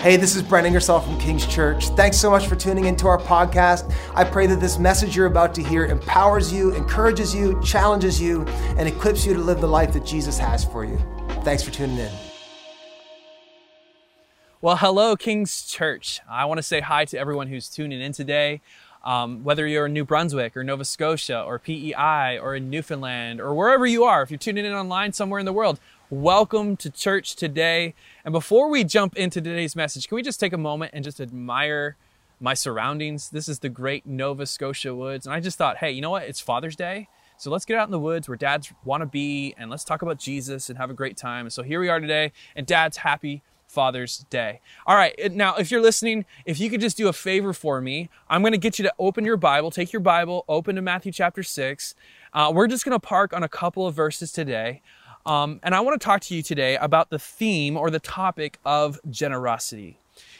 Hey, this is Brent Ingersoll from King's Church. Thanks so much for tuning into our podcast. I pray that this message you're about to hear empowers you, encourages you, challenges you, and equips you to live the life that Jesus has for you. Thanks for tuning in. Well, hello, King's Church. I want to say hi to everyone who's tuning in today. Um, whether you're in New Brunswick or Nova Scotia or PEI or in Newfoundland or wherever you are, if you're tuning in online somewhere in the world, welcome to church today. And before we jump into today's message, can we just take a moment and just admire my surroundings? This is the great Nova Scotia woods. And I just thought, hey, you know what? It's Father's Day. So let's get out in the woods where dads want to be and let's talk about Jesus and have a great time. So here we are today, and dad's happy Father's Day. All right, now if you're listening, if you could just do a favor for me, I'm going to get you to open your Bible, take your Bible, open to Matthew chapter 6. Uh, we're just going to park on a couple of verses today. Um, and I want to talk to you today about the theme or the topic of generosity.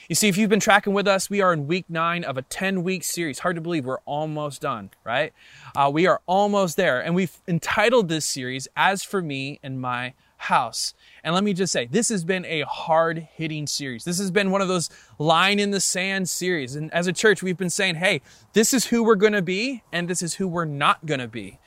You see, if you've been tracking with us, we are in week nine of a 10 week series. Hard to believe we're almost done, right? Uh, we are almost there. And we've entitled this series, As for Me and My House. And let me just say, this has been a hard hitting series. This has been one of those line in the sand series. And as a church, we've been saying, hey, this is who we're going to be, and this is who we're not going to be.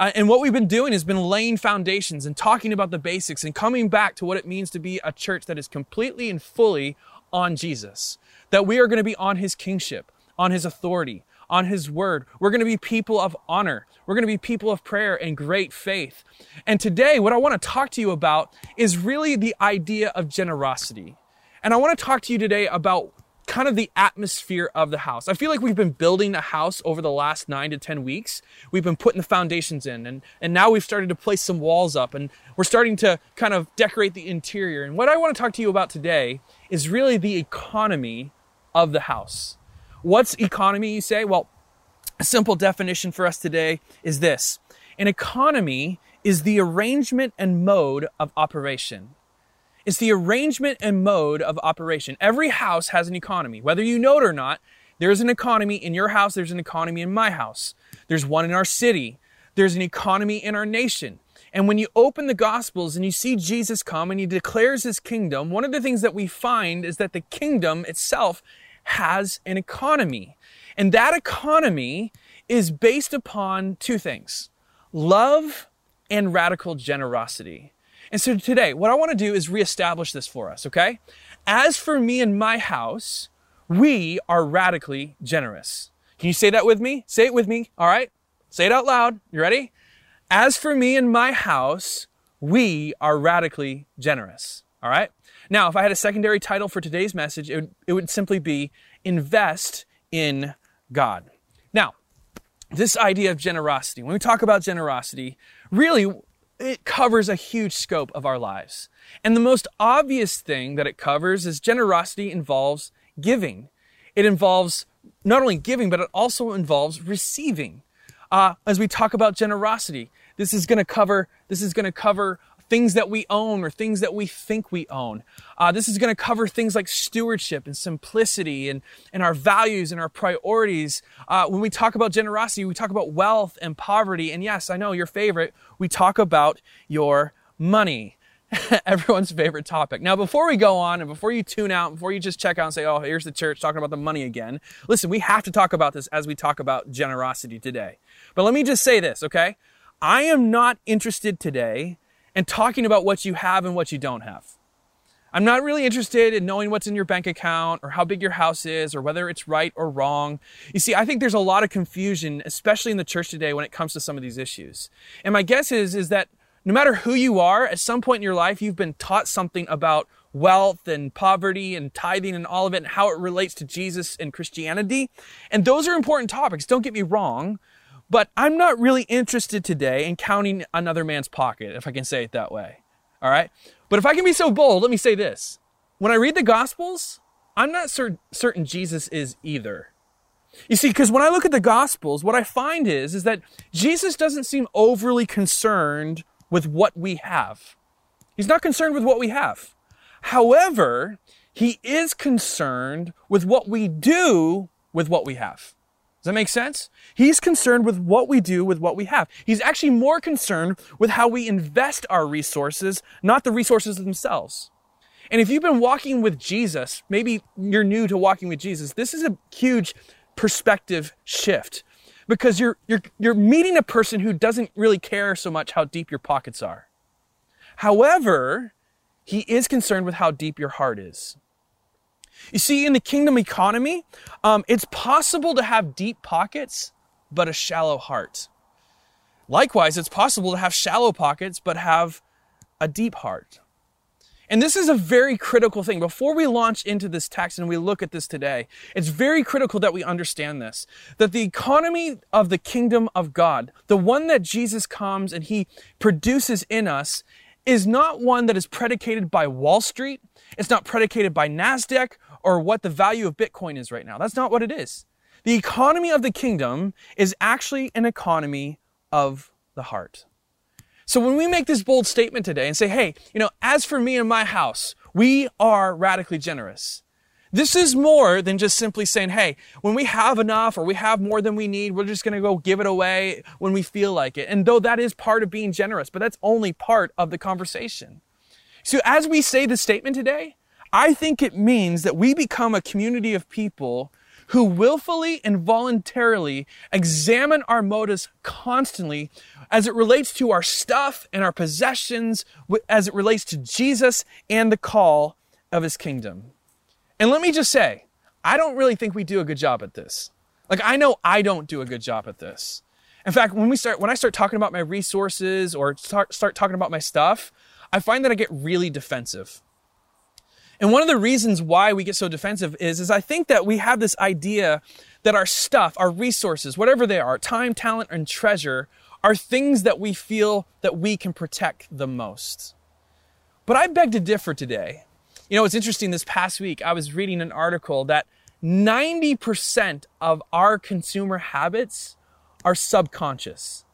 Uh, and what we've been doing has been laying foundations and talking about the basics and coming back to what it means to be a church that is completely and fully on Jesus. That we are going to be on his kingship, on his authority, on his word. We're going to be people of honor. We're going to be people of prayer and great faith. And today, what I want to talk to you about is really the idea of generosity. And I want to talk to you today about kind of the atmosphere of the house. I feel like we've been building a house over the last nine to 10 weeks. We've been putting the foundations in and, and now we've started to place some walls up and we're starting to kind of decorate the interior. And what I want to talk to you about today is really the economy of the house. What's economy, you say? Well, a simple definition for us today is this. An economy is the arrangement and mode of operation. It's the arrangement and mode of operation. Every house has an economy. Whether you know it or not, there's an economy in your house, there's an economy in my house. There's one in our city. There's an economy in our nation. And when you open the Gospels and you see Jesus come and he declares his kingdom, one of the things that we find is that the kingdom itself has an economy. And that economy is based upon two things love and radical generosity. And so today, what I want to do is reestablish this for us, okay? As for me and my house, we are radically generous. Can you say that with me? Say it with me, all right? Say it out loud. You ready? As for me and my house, we are radically generous, all right? Now, if I had a secondary title for today's message, it would, it would simply be Invest in God. Now, this idea of generosity, when we talk about generosity, really it covers a huge scope of our lives. And the most obvious thing that it covers is generosity involves giving. It involves not only giving, but it also involves receiving. Uh, as we talk about generosity, this is going to cover this is going to cover things that we own or things that we think we own. Uh, this is going to cover things like stewardship and simplicity and, and our values and our priorities. Uh, when we talk about generosity, we talk about wealth and poverty. And yes, I know your favorite, we talk about your money. Everyone's favorite topic. Now, before we go on and before you tune out, before you just check out and say, oh, here's the church talking about the money again, listen, we have to talk about this as we talk about generosity today. But let me just say this, okay? I am not interested today and talking about what you have and what you don't have. I'm not really interested in knowing what's in your bank account or how big your house is or whether it's right or wrong. You see, I think there's a lot of confusion, especially in the church today when it comes to some of these issues. And my guess is, is that no matter who you are, at some point in your life, you've been taught something about wealth and poverty and tithing and all of it and how it relates to Jesus and Christianity. And those are important topics. Don't get me wrong. But I'm not really interested today in counting another man's pocket, if I can say it that way. All right? But if I can be so bold, let me say this. When I read the Gospels, I'm not cer- certain Jesus is either. You see, because when I look at the Gospels, what I find is, is that Jesus doesn't seem overly concerned with what we have. He's not concerned with what we have. However, he is concerned with what we do with what we have. Does that make sense? He's concerned with what we do with what we have. He's actually more concerned with how we invest our resources, not the resources themselves. And if you've been walking with Jesus, maybe you're new to walking with Jesus, this is a huge perspective shift because you're, you're, you're meeting a person who doesn't really care so much how deep your pockets are. However, he is concerned with how deep your heart is. You see, in the kingdom economy, um, it's possible to have deep pockets, but a shallow heart. Likewise, it's possible to have shallow pockets, but have a deep heart. And this is a very critical thing. Before we launch into this text and we look at this today, it's very critical that we understand this. That the economy of the kingdom of God, the one that Jesus comes and he produces in us, is not one that is predicated by Wall Street. It's not predicated by NASDAQ or what the value of Bitcoin is right now. That's not what it is. The economy of the kingdom is actually an economy of the heart. So when we make this bold statement today and say, hey, you know, as for me and my house, we are radically generous. This is more than just simply saying, hey, when we have enough or we have more than we need, we're just going to go give it away when we feel like it. And though that is part of being generous, but that's only part of the conversation. So as we say this statement today, I think it means that we become a community of people who willfully and voluntarily examine our motives constantly as it relates to our stuff and our possessions, as it relates to Jesus and the call of his kingdom. And let me just say, I don't really think we do a good job at this. Like, I know I don't do a good job at this. In fact, when we start, when I start talking about my resources or start, start talking about my stuff, I find that I get really defensive. And one of the reasons why we get so defensive is, is I think that we have this idea that our stuff, our resources, whatever they are, time, talent, and treasure, are things that we feel that we can protect the most. But I beg to differ today. You know, it's interesting. This past week, I was reading an article that 90% of our consumer habits are subconscious,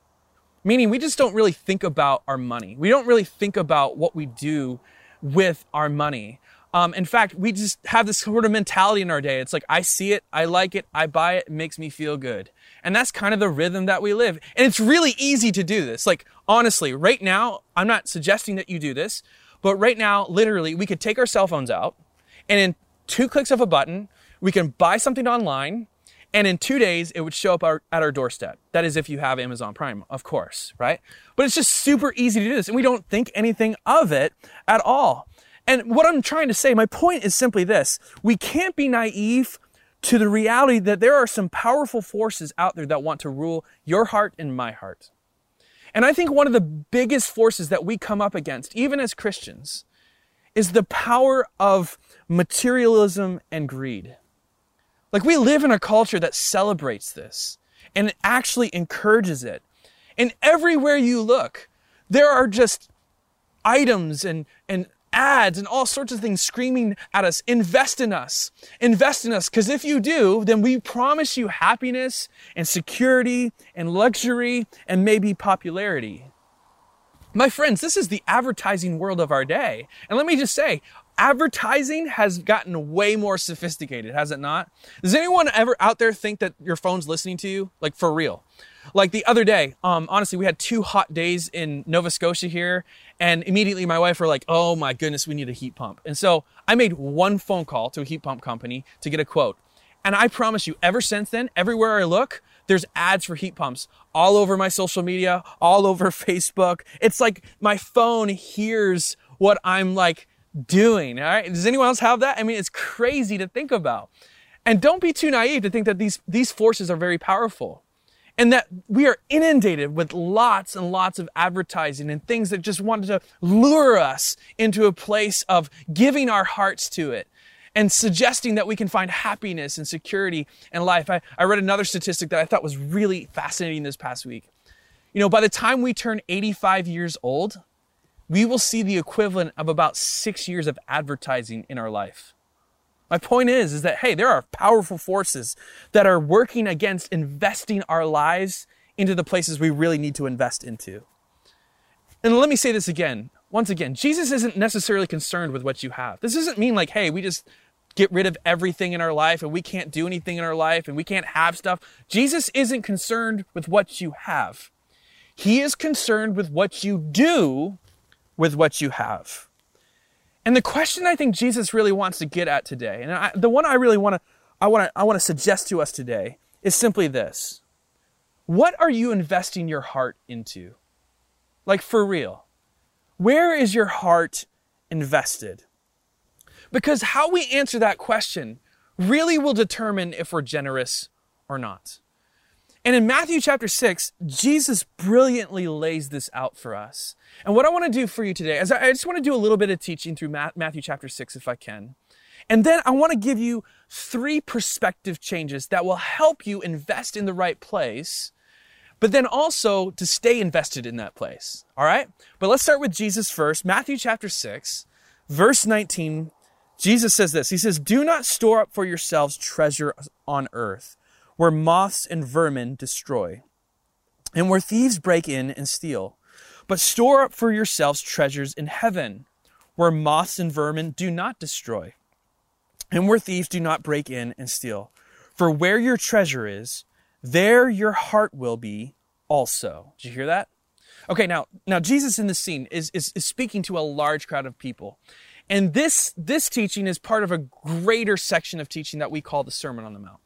meaning we just don't really think about our money. We don't really think about what we do with our money. Um, in fact, we just have this sort of mentality in our day. It's like, I see it, I like it, I buy it, it makes me feel good. And that's kind of the rhythm that we live. And it's really easy to do this. Like, honestly, right now, I'm not suggesting that you do this, but right now, literally, we could take our cell phones out and in two clicks of a button, we can buy something online and in two days, it would show up our, at our doorstep. That is if you have Amazon Prime, of course, right? But it's just super easy to do this and we don't think anything of it at all. And what I'm trying to say, my point is simply this. We can't be naive to the reality that there are some powerful forces out there that want to rule your heart and my heart. And I think one of the biggest forces that we come up against, even as Christians, is the power of materialism and greed. Like we live in a culture that celebrates this and actually encourages it. And everywhere you look, there are just items and ads and all sorts of things screaming at us, invest in us, invest in us. Because if you do, then we promise you happiness and security and luxury and maybe popularity. My friends, this is the advertising world of our day. And let me just say, advertising has gotten way more sophisticated, has it not? Does anyone ever out there think that your phone's listening to you? Like for real? Like the other day, um, honestly, we had two hot days in Nova Scotia here, and immediately my wife were like, "Oh my goodness, we need a heat pump." And so I made one phone call to a heat pump company to get a quote. And I promise you, ever since then, everywhere I look, there's ads for heat pumps all over my social media, all over Facebook. It's like my phone hears what I'm like doing. All right. Does anyone else have that? I mean, it's crazy to think about. And don't be too naive to think that these, these forces are very powerful and that we are inundated with lots and lots of advertising and things that just wanted to lure us into a place of giving our hearts to it and suggesting that we can find happiness and security in life. I, I read another statistic that I thought was really fascinating this past week. You know, by the time we turn 85 years old, we will see the equivalent of about six years of advertising in our life. My point is, is that, hey, there are powerful forces that are working against investing our lives into the places we really need to invest into. And let me say this again. Once again, Jesus isn't necessarily concerned with what you have. This doesn't mean like, hey, we just get rid of everything in our life and we can't do anything in our life and we can't have stuff. Jesus isn't concerned with what you have. He is concerned with what you do with what you have. And the question I think Jesus really wants to get at today, and I, the one I really want to, I want to, I want to suggest to us today is simply this. What are you investing your heart into? Like for real. Where is your heart invested? Because how we answer that question really will determine if we're generous or not. And in Matthew chapter 6, Jesus brilliantly lays this out for us. And what I want to do for you today is I just want to do a little bit of teaching through Matthew chapter 6 if I can. And then I want to give you three perspective changes that will help you invest in the right place, but then also to stay invested in that place. All right? But let's start with Jesus first. Matthew chapter 6, verse 19. Jesus says this He says, Do not store up for yourselves treasure on earth where moths and vermin destroy, and where thieves break in and steal. But store up for yourselves treasures in heaven, where moths and vermin do not destroy, and where thieves do not break in and steal. For where your treasure is, there your heart will be also. Did you hear that? Okay, now now Jesus in this scene is, is, is speaking to a large crowd of people. And this this teaching is part of a greater section of teaching that we call the Sermon on the Mount.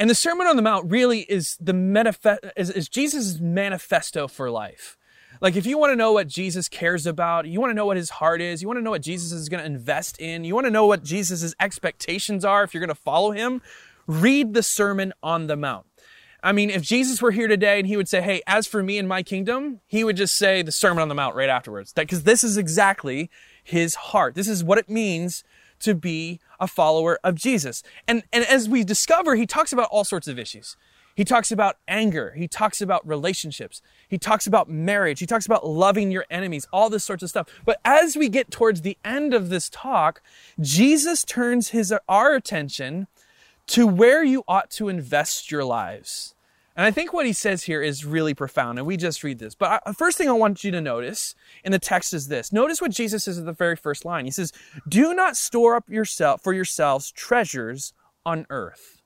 And the Sermon on the Mount really is the manifest is, is Jesus' manifesto for life. Like if you want to know what Jesus cares about, you want to know what his heart is, you want to know what Jesus is going to invest in, you want to know what Jesus' expectations are if you're going to follow him, read the Sermon on the Mount. I mean, if Jesus were here today and he would say, Hey, as for me and my kingdom, he would just say the Sermon on the Mount right afterwards. Because this is exactly his heart. This is what it means to be a follower of Jesus. And, and as we discover, he talks about all sorts of issues. He talks about anger. He talks about relationships. He talks about marriage. He talks about loving your enemies, all this sorts of stuff. But as we get towards the end of this talk, Jesus turns his, our attention to where you ought to invest your lives. And I think what he says here is really profound, and we just read this. But I, first thing I want you to notice in the text is this. Notice what Jesus says at the very first line. He says, "Do not store up yourself for yourselves treasures on earth."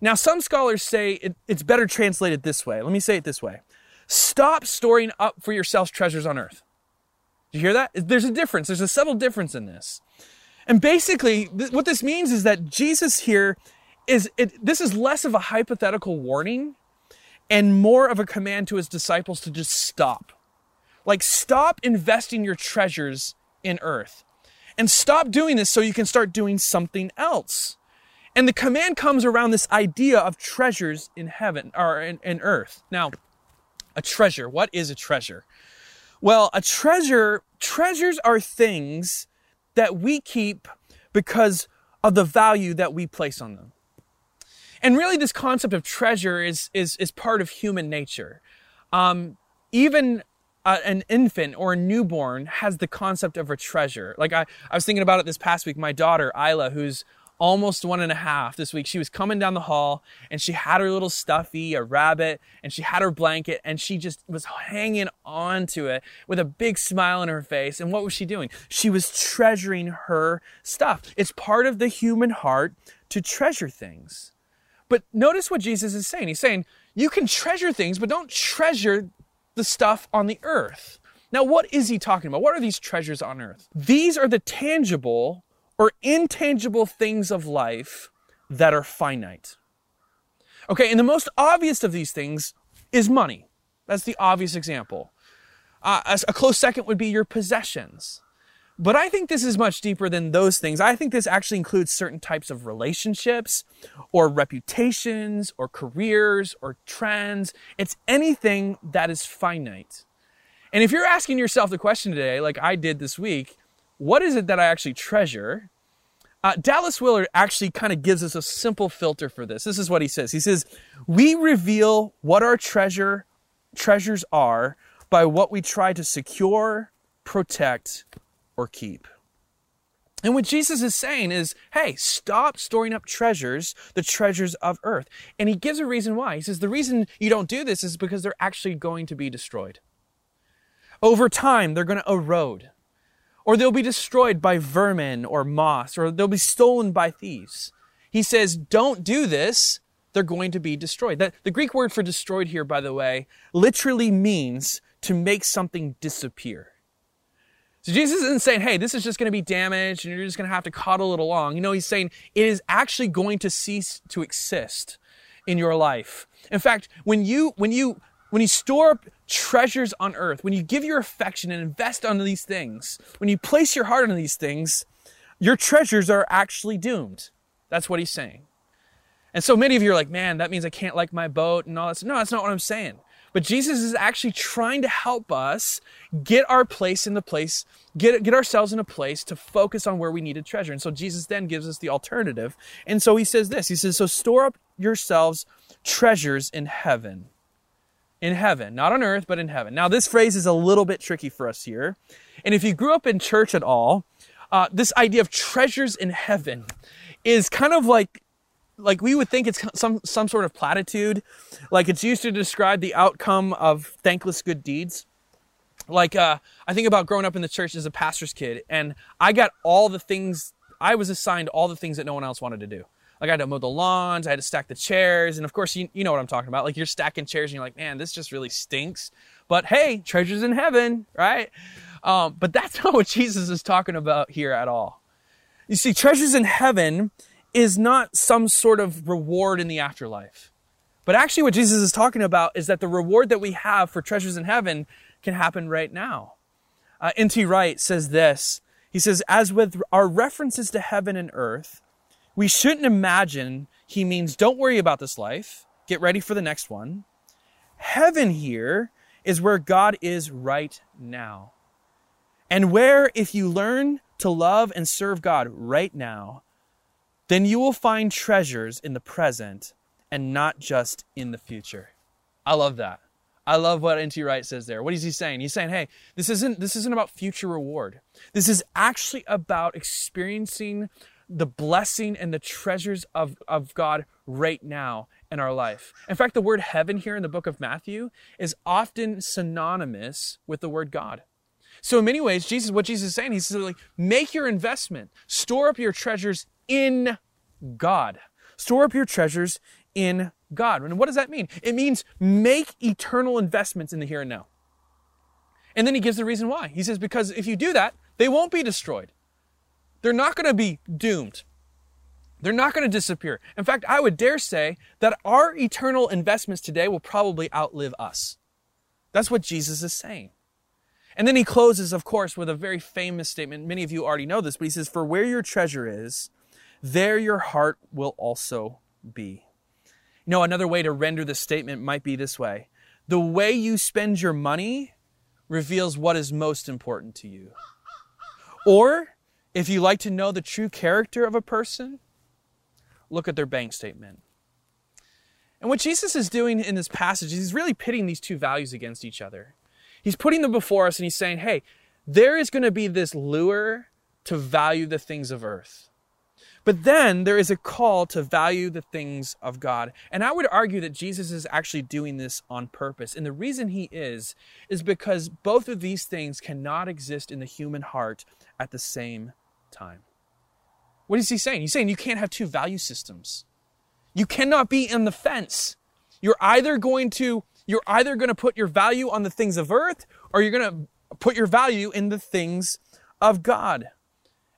Now, some scholars say it, it's better translated this way. Let me say it this way: Stop storing up for yourselves treasures on earth. Do you hear that? There's a difference. There's a subtle difference in this. And basically, th- what this means is that Jesus here is it, this is less of a hypothetical warning and more of a command to his disciples to just stop. Like, stop investing your treasures in earth. And stop doing this so you can start doing something else. And the command comes around this idea of treasures in heaven or in, in earth. Now, a treasure. What is a treasure? Well, a treasure, treasures are things that we keep because of the value that we place on them. And really, this concept of treasure is, is, is part of human nature. Um, even uh, an infant or a newborn has the concept of a treasure. Like I, I was thinking about it this past week. My daughter, Isla, who's almost one and a half this week, she was coming down the hall and she had her little stuffy, a rabbit, and she had her blanket and she just was hanging on to it with a big smile on her face. And what was she doing? She was treasuring her stuff. It's part of the human heart to treasure things. But notice what Jesus is saying. He's saying, you can treasure things, but don't treasure the stuff on the earth. Now, what is he talking about? What are these treasures on earth? These are the tangible or intangible things of life that are finite. Okay, and the most obvious of these things is money. That's the obvious example. Uh, a close second would be your possessions. But I think this is much deeper than those things. I think this actually includes certain types of relationships or reputations or careers or trends. It's anything that is finite. And if you're asking yourself the question today, like I did this week, what is it that I actually treasure? Uh, Dallas Willard actually kind of gives us a simple filter for this. This is what he says. He says, "We reveal what our treasure treasures are by what we try to secure, protect, or keep. And what Jesus is saying is, hey, stop storing up treasures, the treasures of earth. And he gives a reason why. He says, the reason you don't do this is because they're actually going to be destroyed. Over time, they're going to erode, or they'll be destroyed by vermin or moss, or they'll be stolen by thieves. He says, don't do this. They're going to be destroyed. The Greek word for destroyed here, by the way, literally means to make something disappear. So Jesus isn't saying, hey, this is just going to be damaged and you're just going to have to coddle it along. You know, he's saying it is actually going to cease to exist in your life. In fact, when you, when you, when you store up treasures on earth, when you give your affection and invest on these things, when you place your heart on these things, your treasures are actually doomed. That's what he's saying. And so many of you are like, man, that means I can't like my boat and all that. No, that's not what I'm saying. But Jesus is actually trying to help us get our place in the place, get, get ourselves in a place to focus on where we need a treasure. And so Jesus then gives us the alternative. And so he says this He says, So store up yourselves treasures in heaven. In heaven, not on earth, but in heaven. Now, this phrase is a little bit tricky for us here. And if you grew up in church at all, uh, this idea of treasures in heaven is kind of like like we would think it's some some sort of platitude. Like it's used to describe the outcome of thankless good deeds. Like uh, i think about growing up in the church as a pastor's kid and i got all the things i was assigned all the things that no one else wanted to do. Like i had to mow the lawns i had to stack the chairs and of course you, you know what i'm talking about. Like you're stacking chairs and you're like man this just really stinks. But hey treasures in heaven right? Um, but that's not what jesus is talking about here at all. You see treasures in heaven is not some sort of reward in the afterlife. But actually, what Jesus is talking about is that the reward that we have for treasures in heaven can happen right now. Uh, N.T. Wright says this He says, As with our references to heaven and earth, we shouldn't imagine he means don't worry about this life, get ready for the next one. Heaven here is where God is right now. And where, if you learn to love and serve God right now, then you will find treasures in the present and not just in the future. I love that. I love what N.T. Wright says there. What is he saying? He's saying, hey, this isn't, this isn't about future reward. This is actually about experiencing the blessing and the treasures of, of God right now in our life. In fact, the word heaven here in the book of Matthew is often synonymous with the word God. So in many ways, Jesus, what Jesus is saying, he's like, make your investment, store up your treasures in God. Store up your treasures in God. And what does that mean? It means make eternal investments in the here and now. And then he gives the reason why. He says, because if you do that, they won't be destroyed. They're not going to be doomed. They're not going to disappear. In fact, I would dare say that our eternal investments today will probably outlive us. That's what Jesus is saying. And then he closes, of course, with a very famous statement. Many of you already know this, but he says, For where your treasure is, there your heart will also be. You know, another way to render this statement might be this way The way you spend your money reveals what is most important to you. Or, if you like to know the true character of a person, look at their bank statement. And what Jesus is doing in this passage is he's really pitting these two values against each other. He's putting them before us and he's saying, hey, there is going to be this lure to value the things of earth. But then there is a call to value the things of God. And I would argue that Jesus is actually doing this on purpose. And the reason he is, is because both of these things cannot exist in the human heart at the same time. What is he saying? He's saying you can't have two value systems. You cannot be in the fence. You're either going to you're either going to put your value on the things of earth or you're going to put your value in the things of God.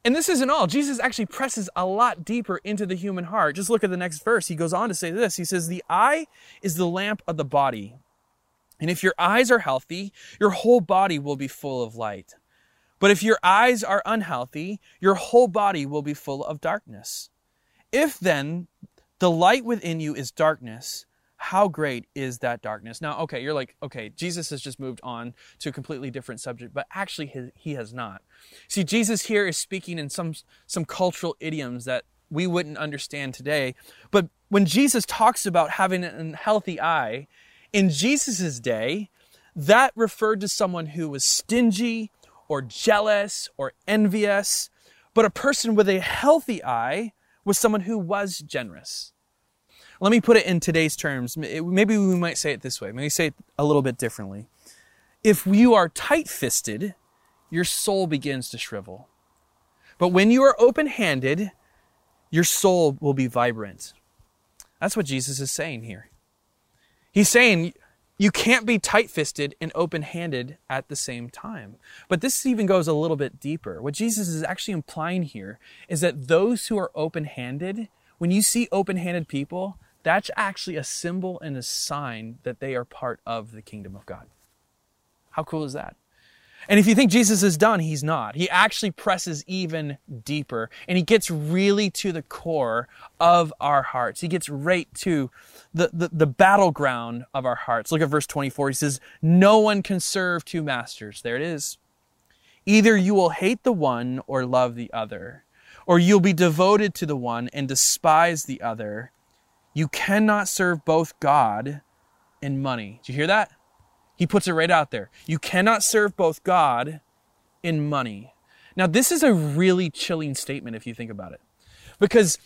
And this isn't all. Jesus actually presses a lot deeper into the human heart. Just look at the next verse. He goes on to say this. He says, The eye is the lamp of the body. And if your eyes are healthy, your whole body will be full of light. But if your eyes are unhealthy, your whole body will be full of darkness. If then the light within you is darkness, how great is that darkness? Now, okay, you're like, okay, Jesus has just moved on to a completely different subject, but actually he, has not. See, Jesus here is speaking in some, some cultural idioms that we wouldn't understand today. But when Jesus talks about having a healthy eye, in Jesus' day, that referred to someone who was stingy or jealous or envious. But a person with a healthy eye was someone who was generous. Let me put it in today's terms. Maybe we might say it this way. Maybe say it a little bit differently. If you are tight fisted, your soul begins to shrivel. But when you are open handed, your soul will be vibrant. That's what Jesus is saying here. He's saying, you can't be tight fisted and open handed at the same time. But this even goes a little bit deeper. What Jesus is actually implying here is that those who are open handed, when you see open handed people, that's actually a symbol and a sign that they are part of the kingdom of God. How cool is that? And if you think Jesus is done, he's not. He actually presses even deeper and he gets really to the core of our hearts. He gets right to the, the, the, battleground of our hearts. Look at verse 24. He says, No one can serve two masters. There it is. Either you will hate the one or love the other, or you'll be devoted to the one and despise the other. You cannot serve both God and money. Do you hear that? He puts it right out there. You cannot serve both God and money. Now, this is a really chilling statement if you think about it. Because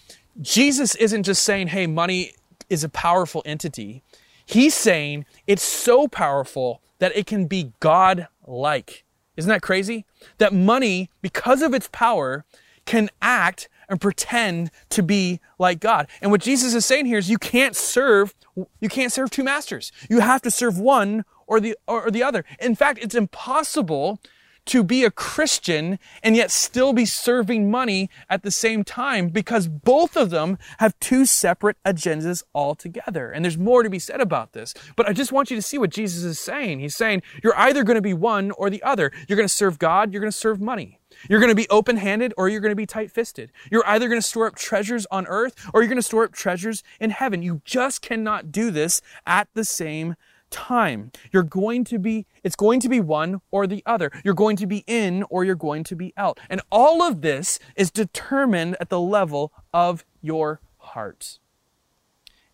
Jesus isn't just saying, hey, money is a powerful entity. He's saying it's so powerful that it can be God like. Isn't that crazy? That money, because of its power, can act and pretend to be like God. And what Jesus is saying here is you can't serve you can't serve two masters. You have to serve one or the, or the other. In fact, it's impossible to be a Christian and yet still be serving money at the same time because both of them have two separate agendas altogether. And there's more to be said about this. But I just want you to see what Jesus is saying. He's saying you're either going to be one or the other. You're going to serve God, you're going to serve money. You're going to be open handed or you're going to be tight fisted. You're either going to store up treasures on earth or you're going to store up treasures in heaven. You just cannot do this at the same time. You're going to be, it's going to be one or the other. You're going to be in or you're going to be out. And all of this is determined at the level of your heart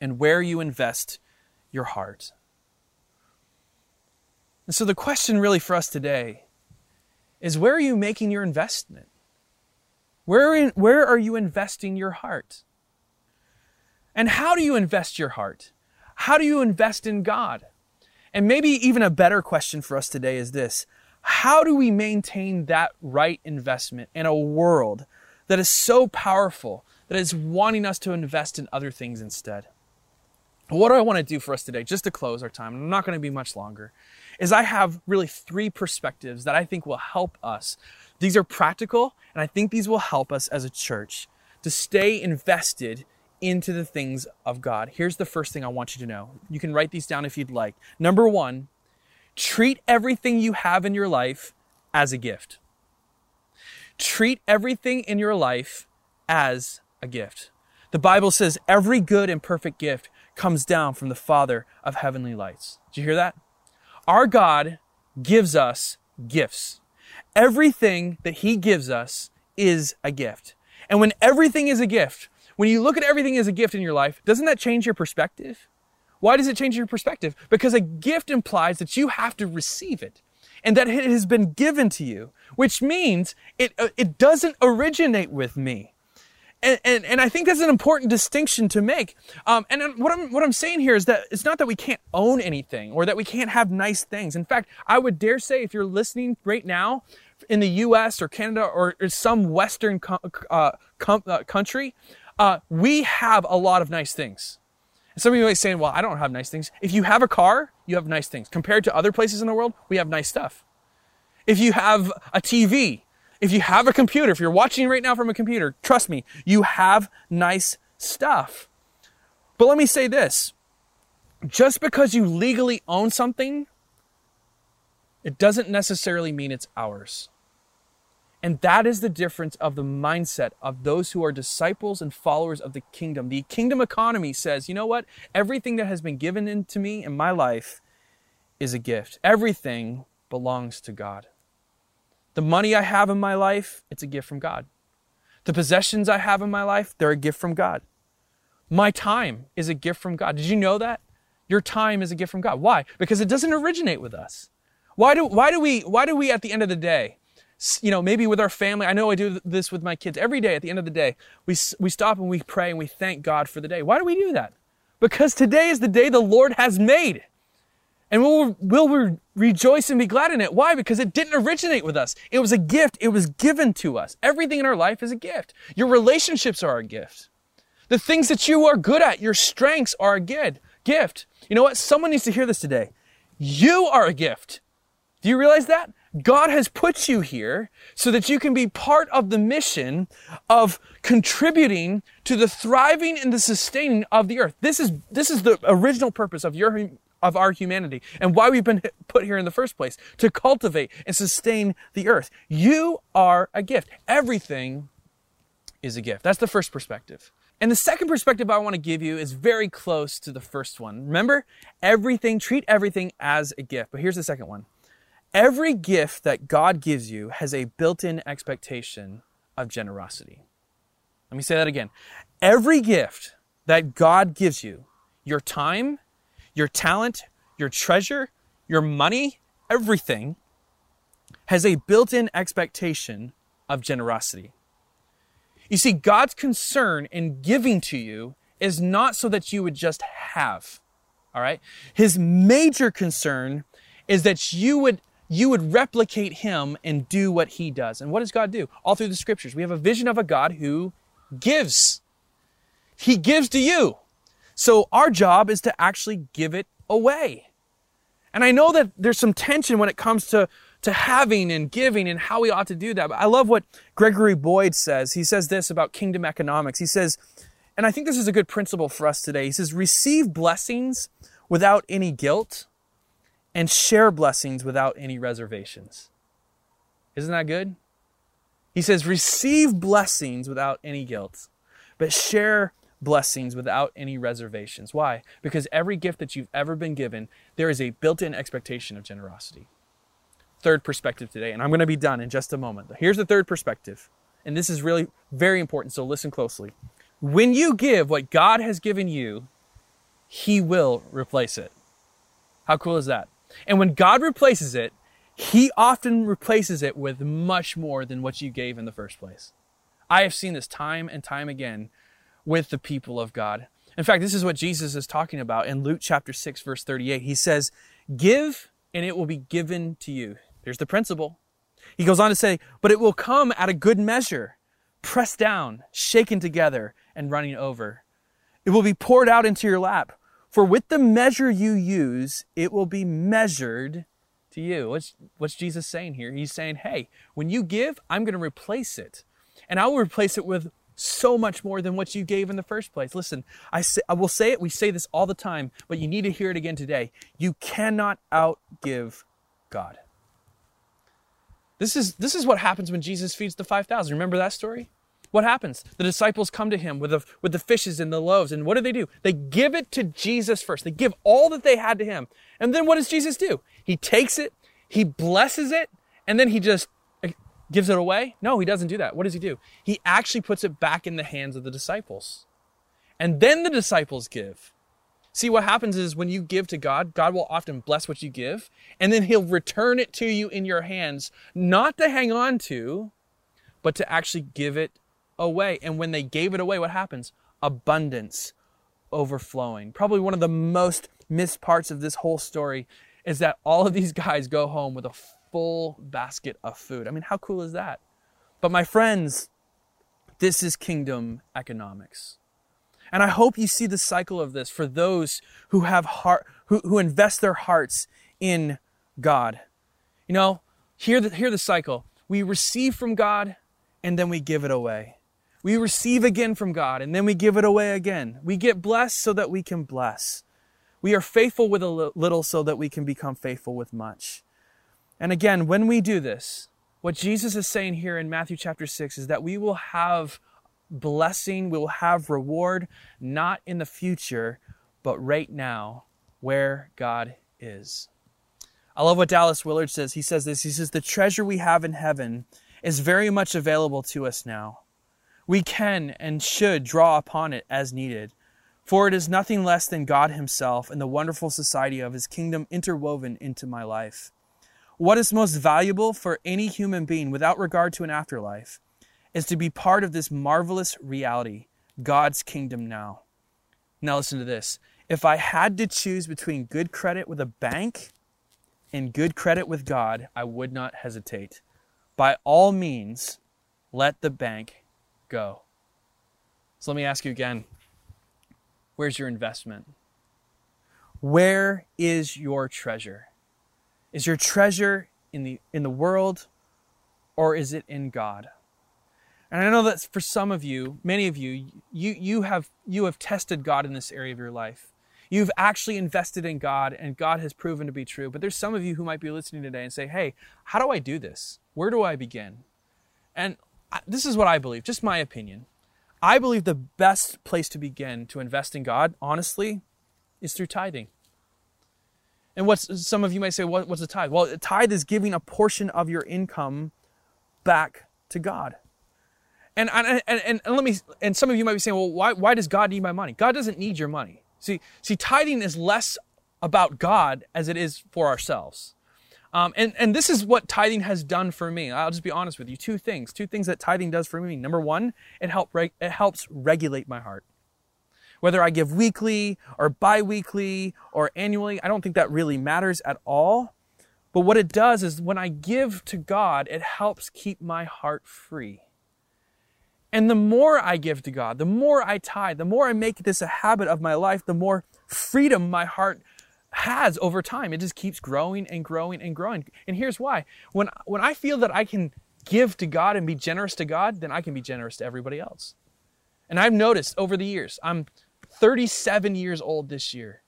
and where you invest your heart. And so the question really for us today is where are you making your investment? Where, in, where are you investing your heart? And how do you invest your heart? How do you invest in God? And maybe even a better question for us today is this How do we maintain that right investment in a world that is so powerful, that is wanting us to invest in other things instead? What do I want to do for us today, just to close our time, I'm not going to be much longer, is I have really three perspectives that I think will help us. These are practical, and I think these will help us as a church to stay invested into the things of God. Here's the first thing I want you to know. You can write these down if you'd like. Number one, treat everything you have in your life as a gift. Treat everything in your life as a gift. The Bible says every good and perfect gift comes down from the Father of heavenly lights. Did you hear that? Our God gives us gifts. Everything that He gives us is a gift. And when everything is a gift, when you look at everything as a gift in your life, doesn't that change your perspective? Why does it change your perspective? Because a gift implies that you have to receive it and that it has been given to you, which means it, uh, it doesn't originate with me. And, and, and, I think that's an important distinction to make. Um, and what I'm, what I'm saying here is that it's not that we can't own anything or that we can't have nice things. In fact, I would dare say if you're listening right now in the US or Canada or some Western uh, com- uh, country, uh, we have a lot of nice things. Some of you might say, well, I don't have nice things. If you have a car, you have nice things. Compared to other places in the world, we have nice stuff. If you have a TV, if you have a computer, if you're watching right now from a computer, trust me, you have nice stuff. But let me say this just because you legally own something, it doesn't necessarily mean it's ours. And that is the difference of the mindset of those who are disciples and followers of the kingdom. The kingdom economy says, you know what? Everything that has been given into me in my life is a gift. Everything belongs to God. The money I have in my life, it's a gift from God. The possessions I have in my life, they're a gift from God. My time is a gift from God. Did you know that? Your time is a gift from God. Why? Because it doesn't originate with us. Why do, why do we, why do we at the end of the day, you know, maybe with our family. I know I do this with my kids every day. At the end of the day, we, we stop and we pray and we thank God for the day. Why do we do that? Because today is the day the Lord has made. And we'll, we'll rejoice and be glad in it. Why? Because it didn't originate with us. It was a gift. It was given to us. Everything in our life is a gift. Your relationships are a gift. The things that you are good at, your strengths are a good gift. You know what? Someone needs to hear this today. You are a gift. Do you realize that? God has put you here so that you can be part of the mission of contributing to the thriving and the sustaining of the earth. This is, this is the original purpose of your, of our humanity and why we've been put here in the first place to cultivate and sustain the earth. You are a gift. Everything is a gift. That's the first perspective. And the second perspective I want to give you is very close to the first one. Remember, everything, treat everything as a gift. But here's the second one. Every gift that God gives you has a built in expectation of generosity. Let me say that again. Every gift that God gives you, your time, your talent, your treasure, your money, everything, has a built in expectation of generosity. You see, God's concern in giving to you is not so that you would just have. All right? His major concern is that you would you would replicate him and do what he does. And what does God do? All through the scriptures, we have a vision of a God who gives. He gives to you. So our job is to actually give it away. And I know that there's some tension when it comes to, to having and giving and how we ought to do that. But I love what Gregory Boyd says. He says this about kingdom economics. He says, and I think this is a good principle for us today. He says, receive blessings without any guilt and share blessings without any reservations. Isn't that good? He says, receive blessings without any guilt, but share blessings without any reservations. Why? Because every gift that you've ever been given, there is a built in expectation of generosity. Third perspective today, and I'm going to be done in just a moment. Here's the third perspective, and this is really very important, so listen closely. When you give what God has given you, He will replace it. How cool is that? And when God replaces it, He often replaces it with much more than what you gave in the first place. I have seen this time and time again with the people of God. In fact, this is what Jesus is talking about in Luke chapter 6, verse 38. He says, Give and it will be given to you. There's the principle. He goes on to say, But it will come at a good measure, pressed down, shaken together, and running over. It will be poured out into your lap. For with the measure you use, it will be measured to you. What's, what's Jesus saying here? He's saying, hey, when you give, I'm going to replace it. And I will replace it with so much more than what you gave in the first place. Listen, I, say, I will say it, we say this all the time, but you need to hear it again today. You cannot outgive God. This is, this is what happens when Jesus feeds the 5,000. Remember that story? What happens? The disciples come to him with the, with the fishes and the loaves, and what do they do? They give it to Jesus first. They give all that they had to him. And then what does Jesus do? He takes it, he blesses it, and then he just gives it away? No, he doesn't do that. What does he do? He actually puts it back in the hands of the disciples. And then the disciples give. See, what happens is when you give to God, God will often bless what you give, and then he'll return it to you in your hands, not to hang on to, but to actually give it away. And when they gave it away, what happens? Abundance overflowing. Probably one of the most missed parts of this whole story is that all of these guys go home with a full basket of food. I mean, how cool is that? But my friends, this is kingdom economics. And I hope you see the cycle of this for those who have heart, who, who invest their hearts in God. You know, hear the, hear the cycle. We receive from God and then we give it away. We receive again from God and then we give it away again. We get blessed so that we can bless. We are faithful with a little so that we can become faithful with much. And again, when we do this, what Jesus is saying here in Matthew chapter 6 is that we will have blessing, we will have reward, not in the future, but right now, where God is. I love what Dallas Willard says. He says this He says, The treasure we have in heaven is very much available to us now we can and should draw upon it as needed. For it is nothing less than God Himself and the wonderful society of His kingdom interwoven into my life. What is most valuable for any human being without regard to an afterlife is to be part of this marvelous reality, God's kingdom now. Now, listen to this. If I had to choose between good credit with a bank and good credit with God, I would not hesitate. By all means, let the bank go. So let me ask you again where's your investment? Where is your treasure? Is your treasure in the, in the world or is it in God? And I know that for some of you, many of you, you, you, have, you have tested God in this area of your life. You've actually invested in God and God has proven to be true. But there's some of you who might be listening today and say, hey, how do I do this? Where do I begin? And this is what I believe, just my opinion. I believe the best place to begin to invest in God, honestly, is through tithing. And what's some of you might say, what, what's a tithe? Well, a tithe is giving a portion of your income back to God. And, and, and, and, let me, and some of you might be saying, well, why, why does God need my money? God doesn't need your money. See, see, tithing is less about God as it is for ourselves. Um, and, and this is what tithing has done for me. I'll just be honest with you. Two things. Two things that tithing does for me. Number one, it, help it helps regulate my heart. Whether I give weekly or bi-weekly or annually, I don't think that really matters at all. But what it does is when I give to God, it helps keep my heart free. And the more I give to God, the more I tithe, the more I make this a habit of my life, the more freedom my heart has over time. It just keeps growing and growing and growing. And here's why. When, when I feel that I can give to God and be generous to God, then I can be generous to everybody else. And I've noticed over the years, I'm 37 years old this year,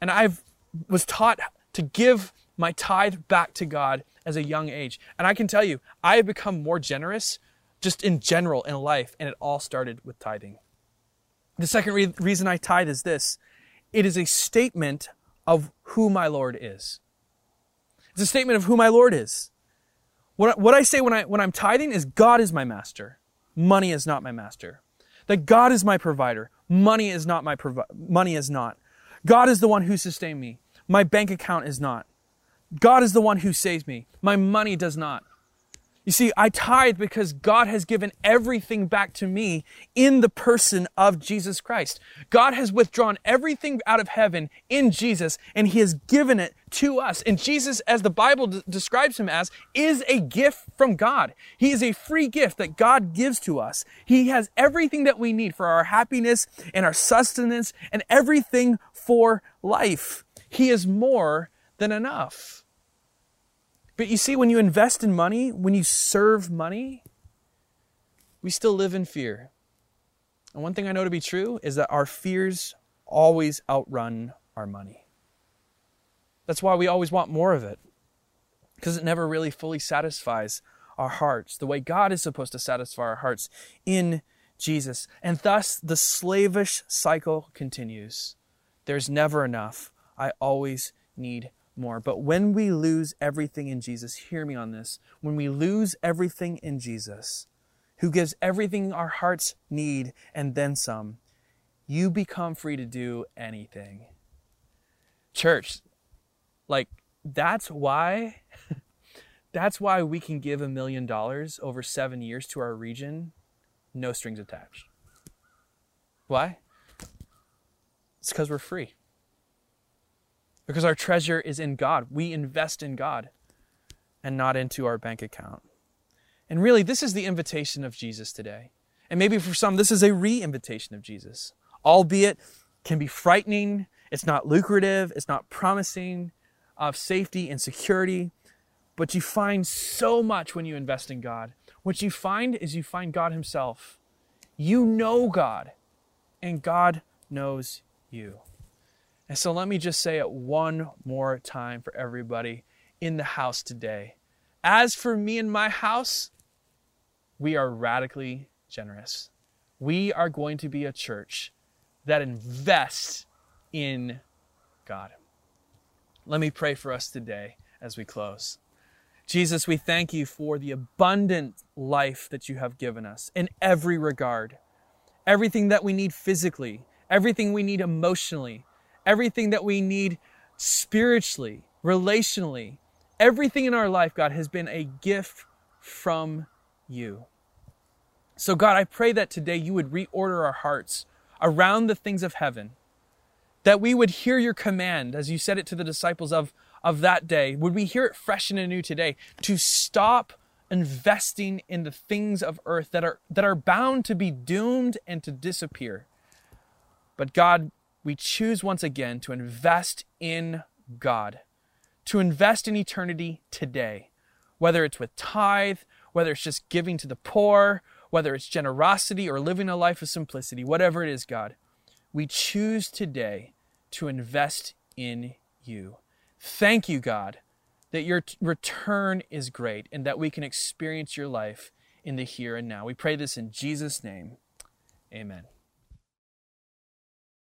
and I've was taught to give my tithe back to God as a young age. And I can tell you, I have become more generous just in general in life, and it all started with tithing. The second re- reason I tithe is this it is a statement of who my Lord is. It's a statement of who my Lord is. What, what I say when, I, when I'm tithing is God is my master. Money is not my master. That God is my provider. Money is not my provi- money is not. God is the one who sustained me. My bank account is not. God is the one who saves me. My money does not. You see, I tithe because God has given everything back to me in the person of Jesus Christ. God has withdrawn everything out of heaven in Jesus and he has given it to us. And Jesus, as the Bible d- describes him as, is a gift from God. He is a free gift that God gives to us. He has everything that we need for our happiness and our sustenance and everything for life. He is more than enough. But you see, when you invest in money, when you serve money, we still live in fear. And one thing I know to be true is that our fears always outrun our money. That's why we always want more of it, because it never really fully satisfies our hearts the way God is supposed to satisfy our hearts in Jesus. And thus the slavish cycle continues. There's never enough. I always need more. But when we lose everything in Jesus, hear me on this. When we lose everything in Jesus, who gives everything our hearts need and then some, you become free to do anything. Church, like, that's why. that's why we can give a million dollars over seven years to our region, no strings attached. Why? It's because we're free because our treasure is in God. We invest in God and not into our bank account. And really, this is the invitation of Jesus today. And maybe for some, this is a re invitation of Jesus, albeit can be frightening. It's not lucrative. It's not promising of safety and security. But you find so much when you invest in God. What you find is you find God Himself. You know God, and God knows you. And so let me just say it one more time for everybody in the house today. As for me and my house, we are radically generous. We are going to be a church that invests in God. Let me pray for us today as we close. Jesus, we thank you for the abundant life that you have given us in every regard. Everything that we need physically, everything we need emotionally, everything that we need spiritually, relationally, everything in our life, God, has been a gift from you. So, God, I pray that today you would reorder our hearts around the things of heaven, that we would hear your command as you said it to the disciples of, of that day. Would we hear it fresh and anew today to stop investing in the things of earth that are, that are bound to be doomed and to disappear? But God, we choose once again to invest in God, to invest in eternity today, whether it's with tithe, whether it's just giving to the poor, whether it's generosity or living a life of simplicity, whatever it is, God, we choose today to invest in you. Thank you, God, that your return is great and that we can experience your life in the here and now. We pray this in Jesus' name. Amen.